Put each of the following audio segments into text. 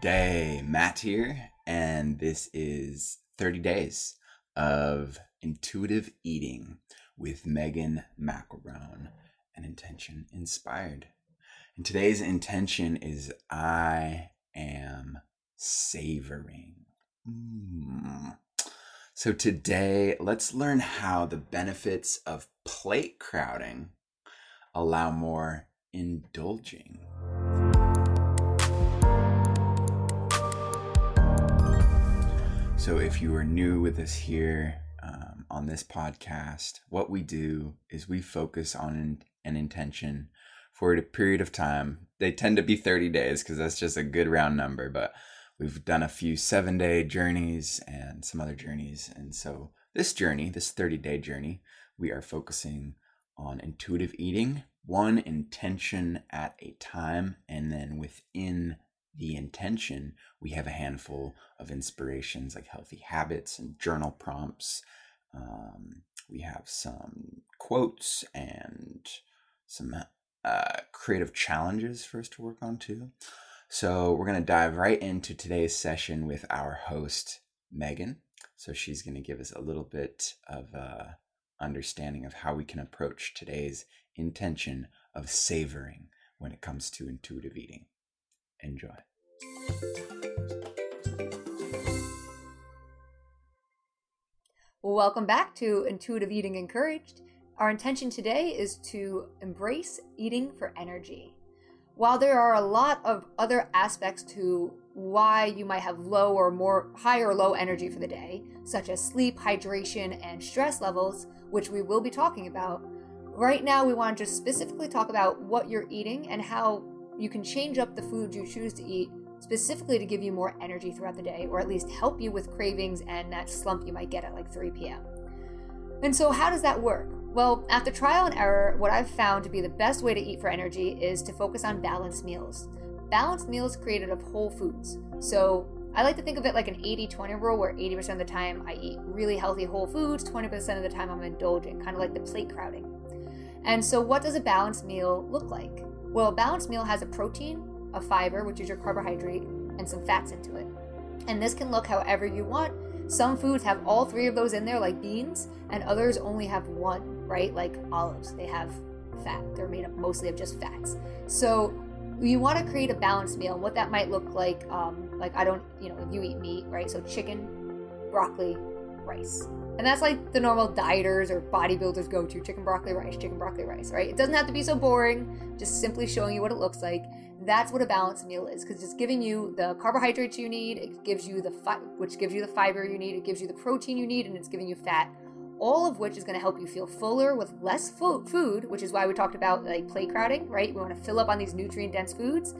Day, Matt here, and this is 30 days of intuitive eating with Megan McElrown, an intention inspired. And today's intention is I am savoring. Mm. So, today, let's learn how the benefits of plate crowding allow more indulging. So, if you are new with us here um, on this podcast, what we do is we focus on an, intention for a period of time. They tend to be 30 days because that's just a good round number, but we've done a few seven day journeys and some other journeys. And so, this journey, this 30 day journey, we are focusing on intuitive eating, one intention at a time, and then within the intention, we have a handful of inspirations like healthy habits and journal prompts. Um, we have some quotes and some uh, creative challenges for us to work on too. So, we're going to dive right into today's session with our host, Megan. So, she's going to give us a little bit of uh, understanding of how we can approach today's intention of savoring when it comes to intuitive eating. Enjoy. Welcome back to Intuitive Eating Encouraged. Our intention today is to embrace eating for energy. While there are a lot of other aspects to why you might have low or more high or low energy for the day, such as sleep, hydration, and stress levels, which we will be talking about, right now we want to just specifically talk about what you're eating and how you can change up the food you choose to eat specifically to give you more energy throughout the day, or at least help you with cravings and that slump you might get at like 3 p.m. And so, how does that work? Well, after trial and error, what I've found to be the best way to eat for energy is to focus on balanced meals. Balanced meals created of whole foods. So, I like to think of it like an 80 20 rule where 80% of the time I eat really healthy whole foods, 20% of the time I'm indulging, kind of like the plate crowding. And so, what does a balanced meal look like? Well, a balanced meal has a protein, a fiber, which is your carbohydrate, and some fats into it. And this can look however you want. Some foods have all three of those in there, like beans, and others only have one, right? Like olives, they have fat. They're made up mostly of just fats. So you want to create a balanced meal. What that might look like, um, like I don't, you know, you eat meat, right? So chicken, broccoli, rice. And that's like the normal dieters or bodybuilders go to chicken, broccoli, rice, chicken, broccoli, rice, right? It doesn't have to be so boring, just simply showing you what it looks like. That's what a balanced meal is because it's giving you the carbohydrates you need, it gives you the fi- which gives you the fiber you need, it gives you the protein you need, and it's giving you fat. All of which is going to help you feel fuller with less fo- food, which is why we talked about like plate crowding, right? We want to fill up on these nutrient dense foods.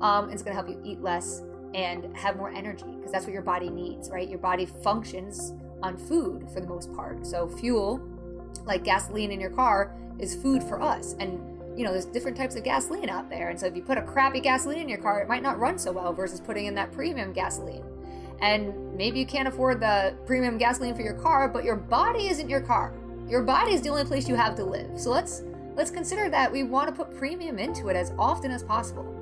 Um, it's going to help you eat less and have more energy because that's what your body needs, right? Your body functions on food for the most part. So, fuel, like gasoline in your car, is food for us. And you know, there's different types of gasoline out there. And so if you put a crappy gasoline in your car, it might not run so well versus putting in that premium gasoline. And maybe you can't afford the premium gasoline for your car, but your body isn't your car. Your body is the only place you have to live. So let's let's consider that we want to put premium into it as often as possible.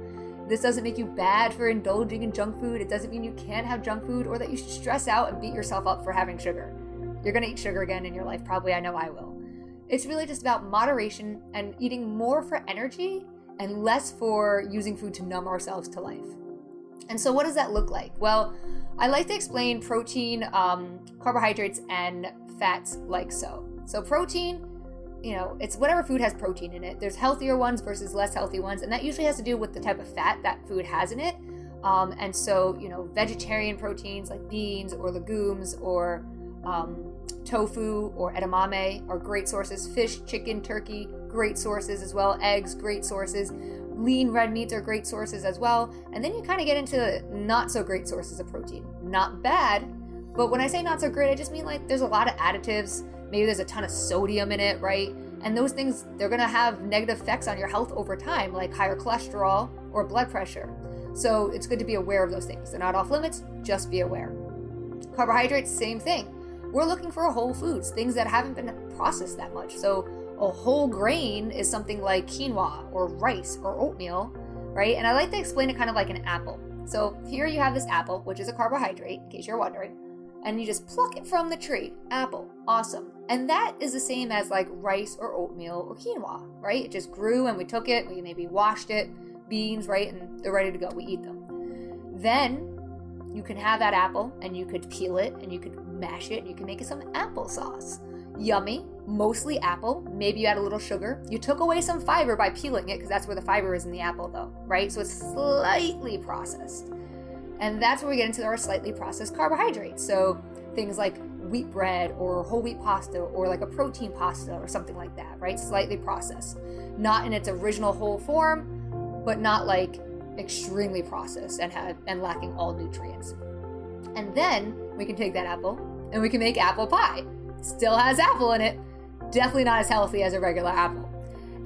This doesn't make you bad for indulging in junk food. It doesn't mean you can't have junk food or that you should stress out and beat yourself up for having sugar. You're to eat sugar again in your life, probably. I know I will. It's really just about moderation and eating more for energy and less for using food to numb ourselves to life. And so, what does that look like? Well, I like to explain protein, um, carbohydrates, and fats like so. So, protein, you know, it's whatever food has protein in it. There's healthier ones versus less healthy ones, and that usually has to do with the type of fat that food has in it. Um, and so, you know, vegetarian proteins like beans or legumes or um, tofu or edamame are great sources. Fish, chicken, turkey, great sources as well. Eggs, great sources. Lean red meats are great sources as well. And then you kind of get into not so great sources of protein. Not bad, but when I say not so great, I just mean like there's a lot of additives. Maybe there's a ton of sodium in it, right? And those things, they're gonna have negative effects on your health over time, like higher cholesterol or blood pressure. So it's good to be aware of those things. They're not off limits, just be aware. Carbohydrates, same thing we're looking for whole foods, things that haven't been processed that much. So a whole grain is something like quinoa or rice or oatmeal, right? And I like to explain it kind of like an apple. So here you have this apple, which is a carbohydrate, in case you're wondering, and you just pluck it from the tree. Apple, awesome. And that is the same as like rice or oatmeal or quinoa, right? It just grew and we took it, we maybe washed it, beans, right? And they're ready to go. We eat them. Then you can have that apple and you could peel it and you could mash it and you can make it some applesauce. Yummy, mostly apple. Maybe you add a little sugar. You took away some fiber by peeling it because that's where the fiber is in the apple, though, right? So it's slightly processed. And that's where we get into our slightly processed carbohydrates. So things like wheat bread or whole wheat pasta or like a protein pasta or something like that, right? Slightly processed. Not in its original whole form, but not like extremely processed and and lacking all nutrients. And then we can take that apple and we can make apple pie. Still has apple in it. Definitely not as healthy as a regular apple.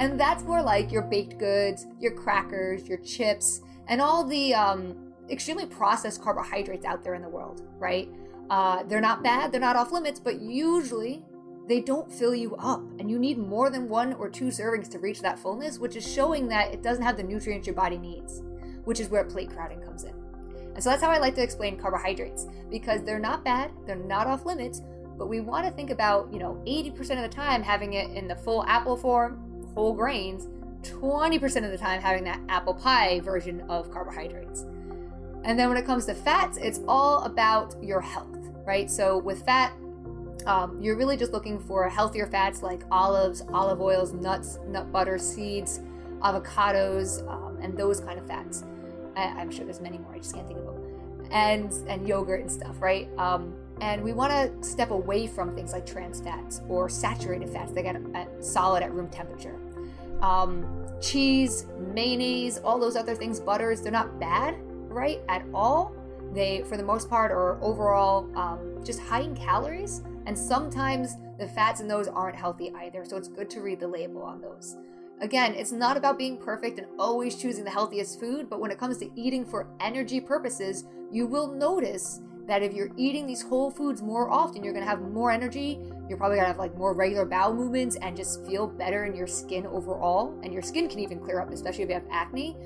And that's more like your baked goods, your crackers, your chips, and all the um, extremely processed carbohydrates out there in the world, right? Uh, they're not bad, they're not off limits, but usually they don't fill you up. And you need more than one or two servings to reach that fullness, which is showing that it doesn't have the nutrients your body needs, which is where plate crowding comes in. And so that's how I like to explain carbohydrates because they're not bad, they're not off limits, but we want to think about, you know, 80% of the time having it in the full apple form, whole grains, 20% of the time having that apple pie version of carbohydrates. And then when it comes to fats, it's all about your health, right? So with fat, um, you're really just looking for healthier fats like olives, olive oils, nuts, nut butter, seeds, avocados, um, and those kind of fats. I, am sure there's many more. I just can't think of them. And and yogurt and stuff, right? Um, and we want to step away from things like trans fats or saturated fats that get at, solid at room temperature. Um, cheese, mayonnaise, all those other things, butters, they're not bad, right, at all. They, for the most part, are overall um, just high in calories, and sometimes the fats in those aren't healthy either, so it's good to read the label on those. Again, it's not about being perfect and always choosing the healthiest food, but when it comes to eating for energy purposes, you will notice that if you're eating these whole foods more often, you're gonna have more energy. You're probably gonna have like more regular bowel movements and just feel better in your skin overall. And your skin can even clear up, especially if you have acne.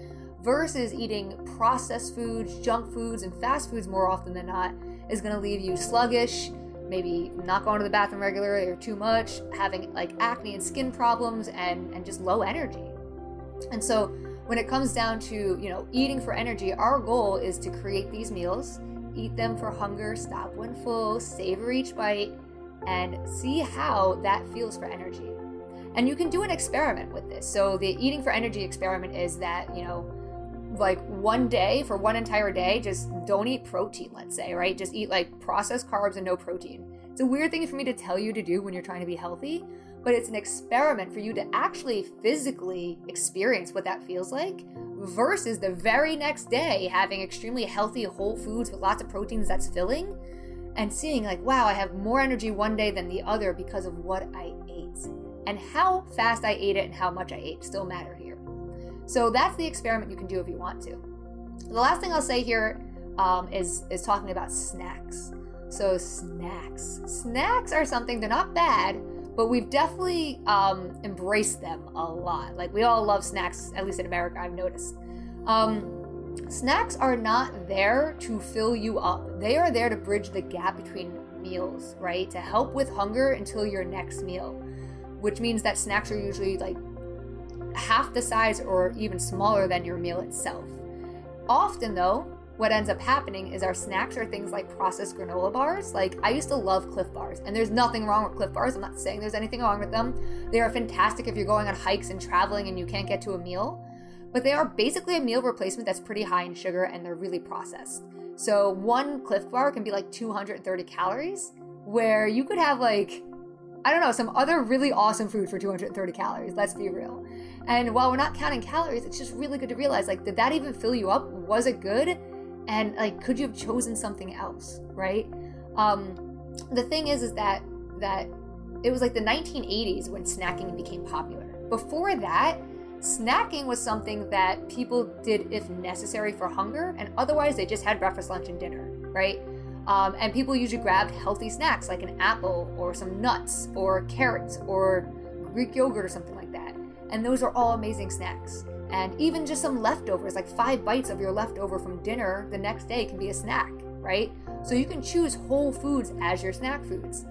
Versus eating processed foods, junk foods, and fast foods more often than not is gonna leave you sluggish, maybe not going to the bathroom regularly or too much, having like acne and skin problems, and and just low energy. And so when it comes down to you know eating for energy, our goal is to create these meals Eat them for hunger, stop when full, savor each bite, and see how that feels for energy. And you can do an experiment with this. So, the eating for energy experiment is that, you know, like one day for one entire day, just don't eat protein, let's say, right? Just eat like processed carbs and no protein. It's a weird thing for me to tell you to do when you're trying to be healthy, but it's an experiment for you to actually physically experience what that feels like versus the very next day having extremely healthy whole foods with lots of proteins that's filling and seeing like wow i have more energy one day than the other because of what i ate and how fast i ate it and how much i ate still matter here so that's the experiment you can do if you want to the last thing i'll say here um, is is talking about snacks so snacks snacks are something they're not bad but we've definitely um, embraced them a lot. Like we all love snacks, at least in America, I've noticed. Um, snacks are not there to fill you up. They are there to bridge the gap between meals, right? To help with hunger until your next meal, which means that snacks are usually like half the size or even smaller than your meal itself. Often, though, what ends up happening is our snacks are things like processed granola bars. Like I used to love Clif bars, and there's nothing wrong with Clif bars. I'm not saying there's anything wrong with them. They are fantastic if you're going on hikes and traveling and you can't get to a meal. But they are basically a meal replacement that's pretty high in sugar and they're really processed. So one Clif bar can be like 230 calories, where you could have like I don't know, some other really awesome food for 230 calories. Let's be real. And while we're not counting calories, it's just really good to realize like, did that even fill you up? Was it good? and like could you have chosen something else right um the thing is is that that it was like the 1980s when snacking became popular before that snacking was something that people did if necessary for hunger and otherwise they just had breakfast lunch and dinner right um, and people usually grabbed healthy snacks like an apple or some nuts or carrots or greek yogurt or something like that and those are all amazing snacks And even just some leftovers, like five bites of your leftover from dinner the next day can be a snack, right? So you can choose whole foods as your snack foods.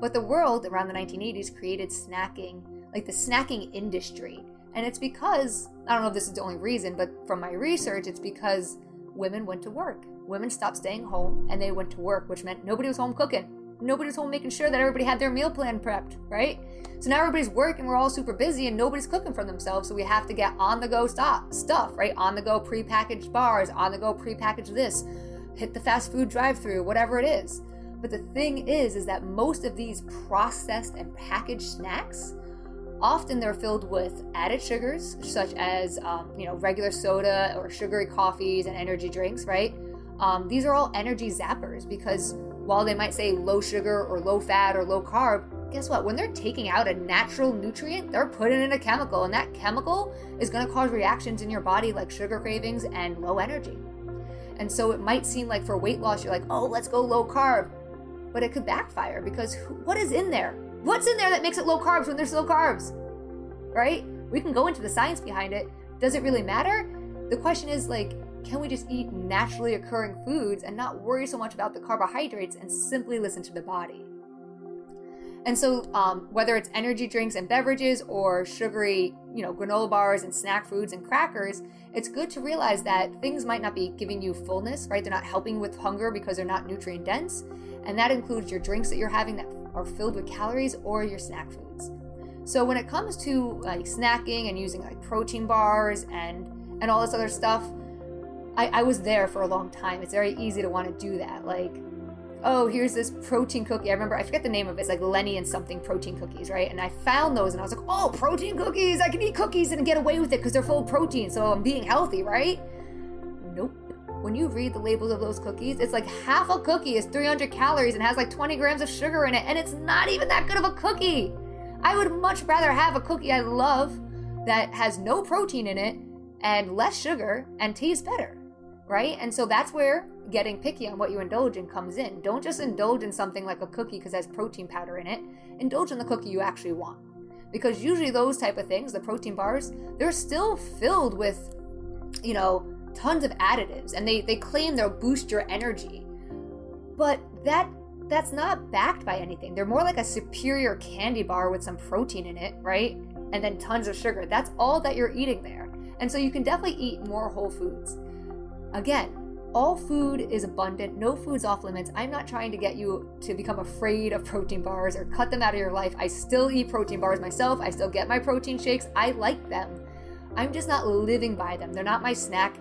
But the world around the 1980s created snacking, like the snacking industry. And it's because, I don't know if this is the only reason, but from my research, it's because women went to work. Women stopped staying home and they went to work, which meant nobody was home cooking. Nobody was home making sure that everybody had their meal plan prepped, right? So now everybody's working, we're all super busy, and nobody's cooking for themselves. So we have to get on the go stop stuff, right? On the go prepackaged bars, on the go prepackaged this, hit the fast food drive through, whatever it is. But the thing is, is that most of these processed and packaged snacks, often they're filled with added sugars, such as um, you know regular soda or sugary coffees and energy drinks, right? Um, these are all energy zappers because while they might say low sugar or low fat or low carb, guess what? When they're taking out a natural nutrient, they're putting in a chemical, and that chemical is going to cause reactions in your body like sugar cravings and low energy. And so it might seem like for weight loss, you're like, oh, let's go low carb. But it could backfire because what is in there? What's in there that makes it low carbs when there's low carbs? Right? We can go into the science behind it. Does it really matter? The question is like, can we just eat naturally occurring foods and not worry so much about the carbohydrates and simply listen to the body? And so, um, whether it's energy drinks and beverages or sugary, you know, granola bars and snack foods and crackers, it's good to realize that things might not be giving you fullness, right? They're not helping with hunger because they're not nutrient dense. And that includes your drinks that you're having that are filled with calories or your snack foods. So, when it comes to like snacking and using like protein bars and and all this other stuff, I, I was there for a long time. It's very easy to want to do that. Like, oh, here's this protein cookie. I remember, I forget the name of it. It's like Lenny and something protein cookies, right? And I found those and I was like, oh, protein cookies. I can eat cookies and get away with it because they're full of protein. So I'm being healthy, right? Nope. When you read the labels of those cookies, it's like half a cookie is 300 calories and has like 20 grams of sugar in it. And it's not even that good of a cookie. I would much rather have a cookie I love that has no protein in it and less sugar and tastes better right? And so that's where getting picky on what you indulge in comes in. Don't just indulge in something like a cookie because it has protein powder in it. Indulge in the cookie you actually want. Because usually those type of things, the protein bars, they're still filled with, you know, tons of additives and they, they claim they'll boost your energy. But that that's not backed by anything. They're more like a superior candy bar with some protein in it, right? And then tons of sugar. That's all that you're eating there. And so you can definitely eat more whole foods. Again, all food is abundant, no food's off limits. I'm not trying to get you to become afraid of protein bars or cut them out of your life. I still eat protein bars myself, I still get my protein shakes, I like them. I'm just not living by them. They're not my snack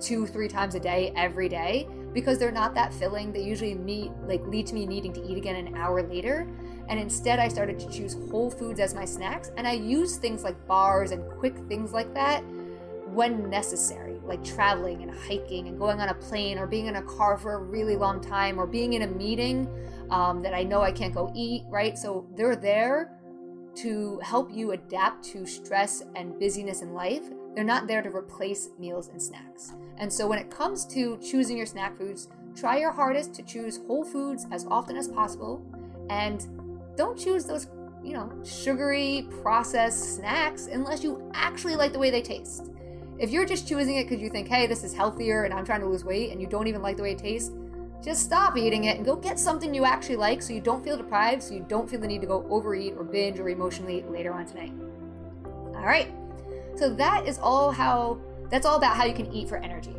two, three times a day, every day, because they're not that filling. They usually meet like lead to me needing to eat again an hour later. And instead I started to choose whole foods as my snacks, and I use things like bars and quick things like that when necessary like traveling and hiking and going on a plane or being in a car for a really long time or being in a meeting um, that I know I can't go eat, right? So they're there to help you adapt to stress and busyness in life. They're not there to replace meals and snacks. And so when it comes to choosing your snack foods, try your hardest to choose whole foods as often as possible and don't choose those, you know, sugary processed snacks unless you actually like the way they taste. If you're just choosing it because you think, hey, this is healthier and I'm trying to lose weight and you don't even like the way it tastes, just stop eating it and go get something you actually like so you don't feel deprived, so you don't feel the need to go overeat or binge or emotionally later on tonight. All right. So that is all how that's all about how you can eat for energy.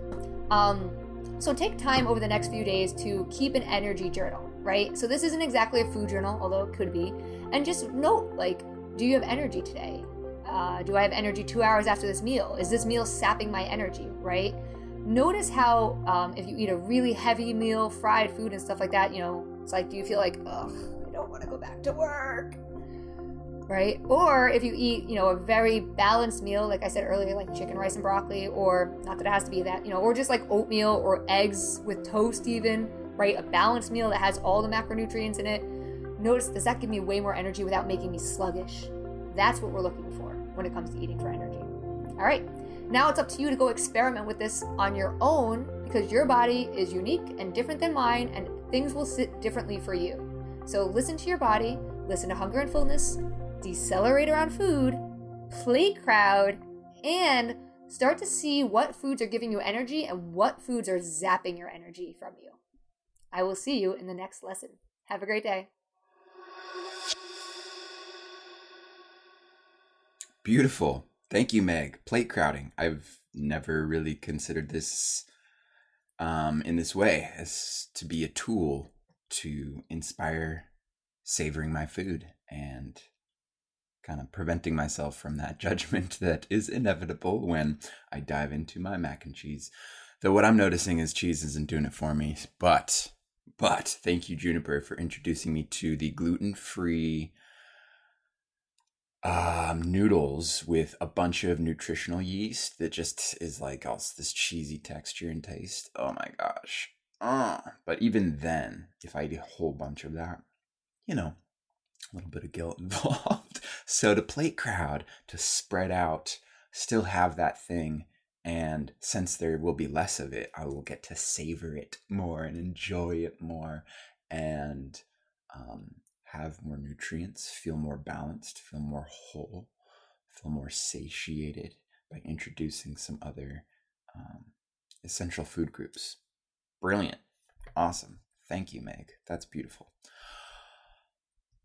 Um, so take time over the next few days to keep an energy journal, right? So this isn't exactly a food journal, although it could be, and just note like, do you have energy today? Uh, do I have energy two hours after this meal? Is this meal sapping my energy, right? Notice how um, if you eat a really heavy meal, fried food and stuff like that, you know, it's like, do you feel like, ugh, I don't want to go back to work? Right? Or if you eat, you know, a very balanced meal, like I said earlier, like chicken, rice, and broccoli, or not that it has to be that, you know, or just like oatmeal or eggs with toast, even, right? A balanced meal that has all the macronutrients in it. Notice, does that give me way more energy without making me sluggish? That's what we're looking for when it comes to eating for energy. All right, now it's up to you to go experiment with this on your own because your body is unique and different than mine, and things will sit differently for you. So listen to your body, listen to hunger and fullness, decelerate around food, play crowd, and start to see what foods are giving you energy and what foods are zapping your energy from you. I will see you in the next lesson. Have a great day. Beautiful. Thank you, Meg. Plate crowding. I've never really considered this um, in this way as to be a tool to inspire savoring my food and kind of preventing myself from that judgment that is inevitable when I dive into my mac and cheese. Though what I'm noticing is cheese isn't doing it for me. But, but thank you, Juniper, for introducing me to the gluten free um, noodles with a bunch of nutritional yeast that just is like all this cheesy texture and taste. Oh my gosh. Uh, but even then, if I eat a whole bunch of that, you know, a little bit of guilt involved. so to plate crowd, to spread out, still have that thing. And since there will be less of it, I will get to savor it more and enjoy it more and um, have more nutrients, feel more balanced, feel more whole, feel more satiated by introducing some other um, essential food groups. Brilliant. Awesome. Thank you, Meg. That's beautiful.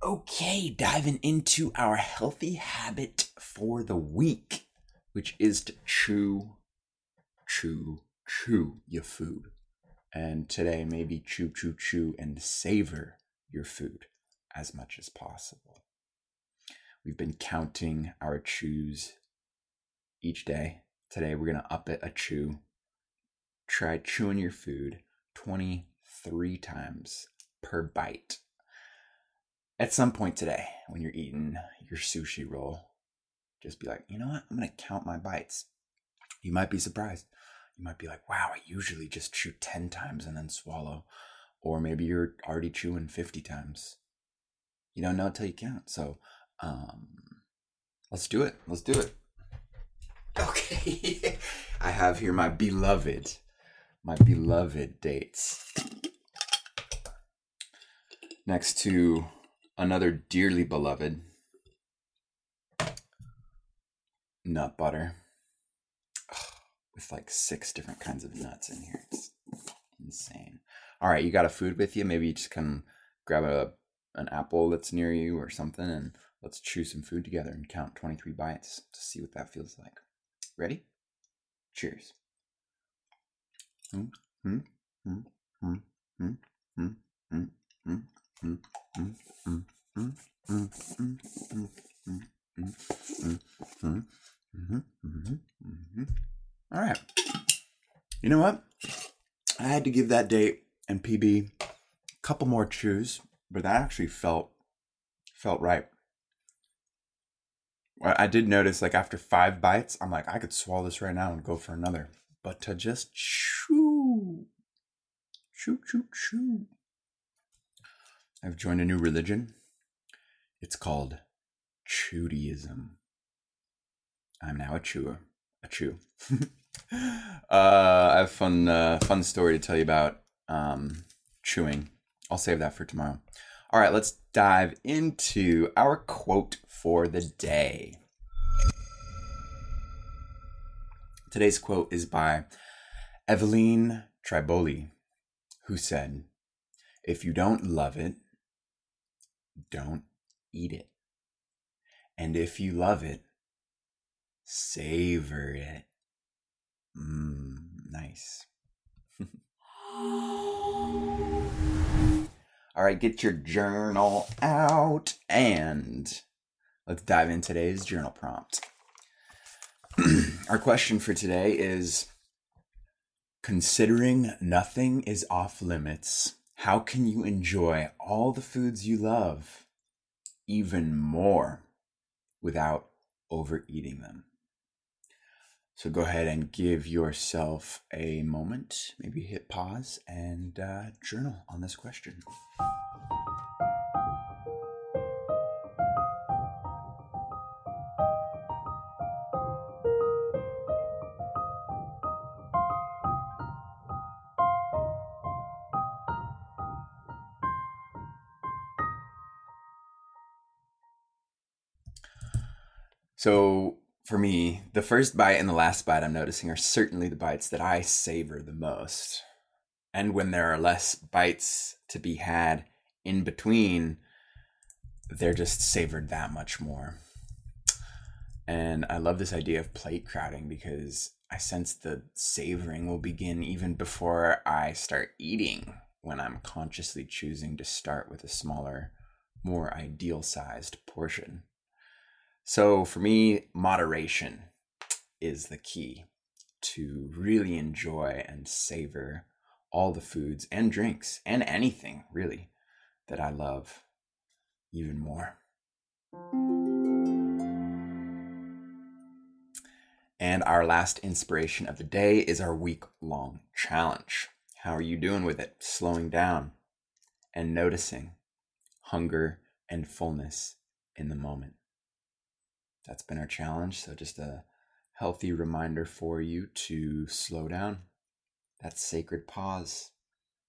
Okay, diving into our healthy habit for the week, which is to chew, chew, chew your food. And today, maybe chew, chew, chew, and savor your food as much as possible. We've been counting our chews each day. Today, we're going to up it a chew. Try chewing your food 23 times per bite. At some point today, when you're eating your sushi roll, just be like, you know what? I'm going to count my bites. You might be surprised. You might be like, wow, I usually just chew 10 times and then swallow. Or maybe you're already chewing 50 times you don't know until you count. So um, let's do it. Let's do it. Okay. I have here my beloved, my beloved dates. Next to another dearly beloved nut butter with like six different kinds of nuts in here. It's insane. All right, you got a food with you? Maybe you just can grab a an apple that's near you or something and let's chew some food together and count 23 bites to see what that feels like. Ready? Cheers. All right. You know what? I had to give that date and PB a couple more chews but that actually felt felt right. I did notice like after five bites, I'm like, I could swallow this right now and go for another. But to just chew, chew, chew, chew. I've joined a new religion. It's called Chewdeism. I'm now a chewer, a chew. uh, I have fun, uh, fun story to tell you about um, chewing. I'll save that for tomorrow. All right, let's dive into our quote for the day. Today's quote is by Evelyn Tribole, who said, If you don't love it, don't eat it. And if you love it, savor it. Mmm, nice. All right, get your journal out and let's dive in today's journal prompt. Our question for today is Considering nothing is off limits, how can you enjoy all the foods you love even more without overeating them? So go ahead and give yourself a moment, maybe hit pause and uh, journal on this question. So for me, the first bite and the last bite I'm noticing are certainly the bites that I savor the most. And when there are less bites to be had in between, they're just savored that much more. And I love this idea of plate crowding because I sense the savoring will begin even before I start eating when I'm consciously choosing to start with a smaller, more ideal sized portion. So for me, moderation is the key to really enjoy and savor all the foods and drinks and anything really that I love even more. And our last inspiration of the day is our week long challenge. How are you doing with it? Slowing down and noticing hunger and fullness in the moment. That's been our challenge. So, just a healthy reminder for you to slow down. That sacred pause.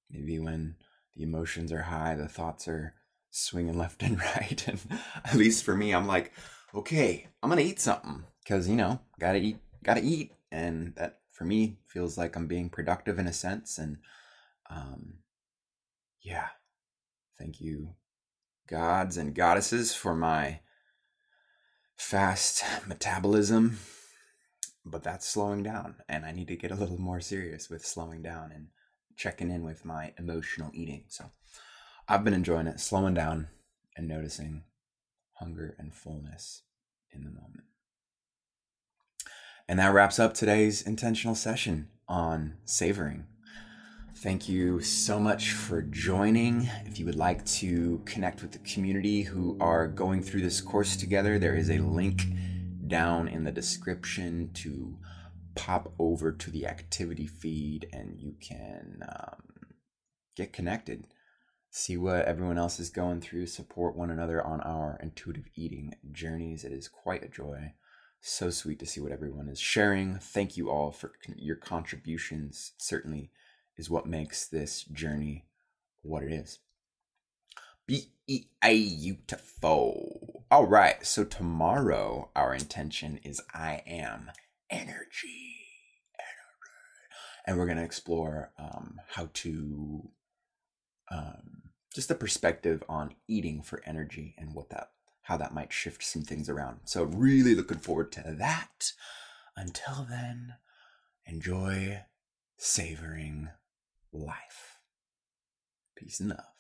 Maybe when the emotions are high, the thoughts are swinging left and right. And at least for me, I'm like, okay, I'm going to eat something because, you know, gotta eat, gotta eat. And that for me feels like I'm being productive in a sense. And um, yeah, thank you, gods and goddesses, for my fast metabolism. But that's slowing down. And I need to get a little more serious with slowing down and checking in with my emotional eating. So I've been enjoying it, slowing down and noticing hunger and fullness in the moment. And that wraps up today's intentional session on savoring. Thank you so much for joining. If you would like to connect with the community who are going through this course together, there is a link down in the description to pop over to the activity feed and you can um, get connected, see what everyone else is going through, support one another on our intuitive eating journeys. It is quite a joy. So sweet to see what everyone is sharing. Thank you all for your contributions. Certainly is what makes this journey what it is. Be Beautiful. All right. So tomorrow, our intention is I am energy. And we're going to explore um, how to, um, just the perspective on eating for energy and what that how that might shift some things around. So, really looking forward to that. Until then, enjoy savoring life. Peace and love.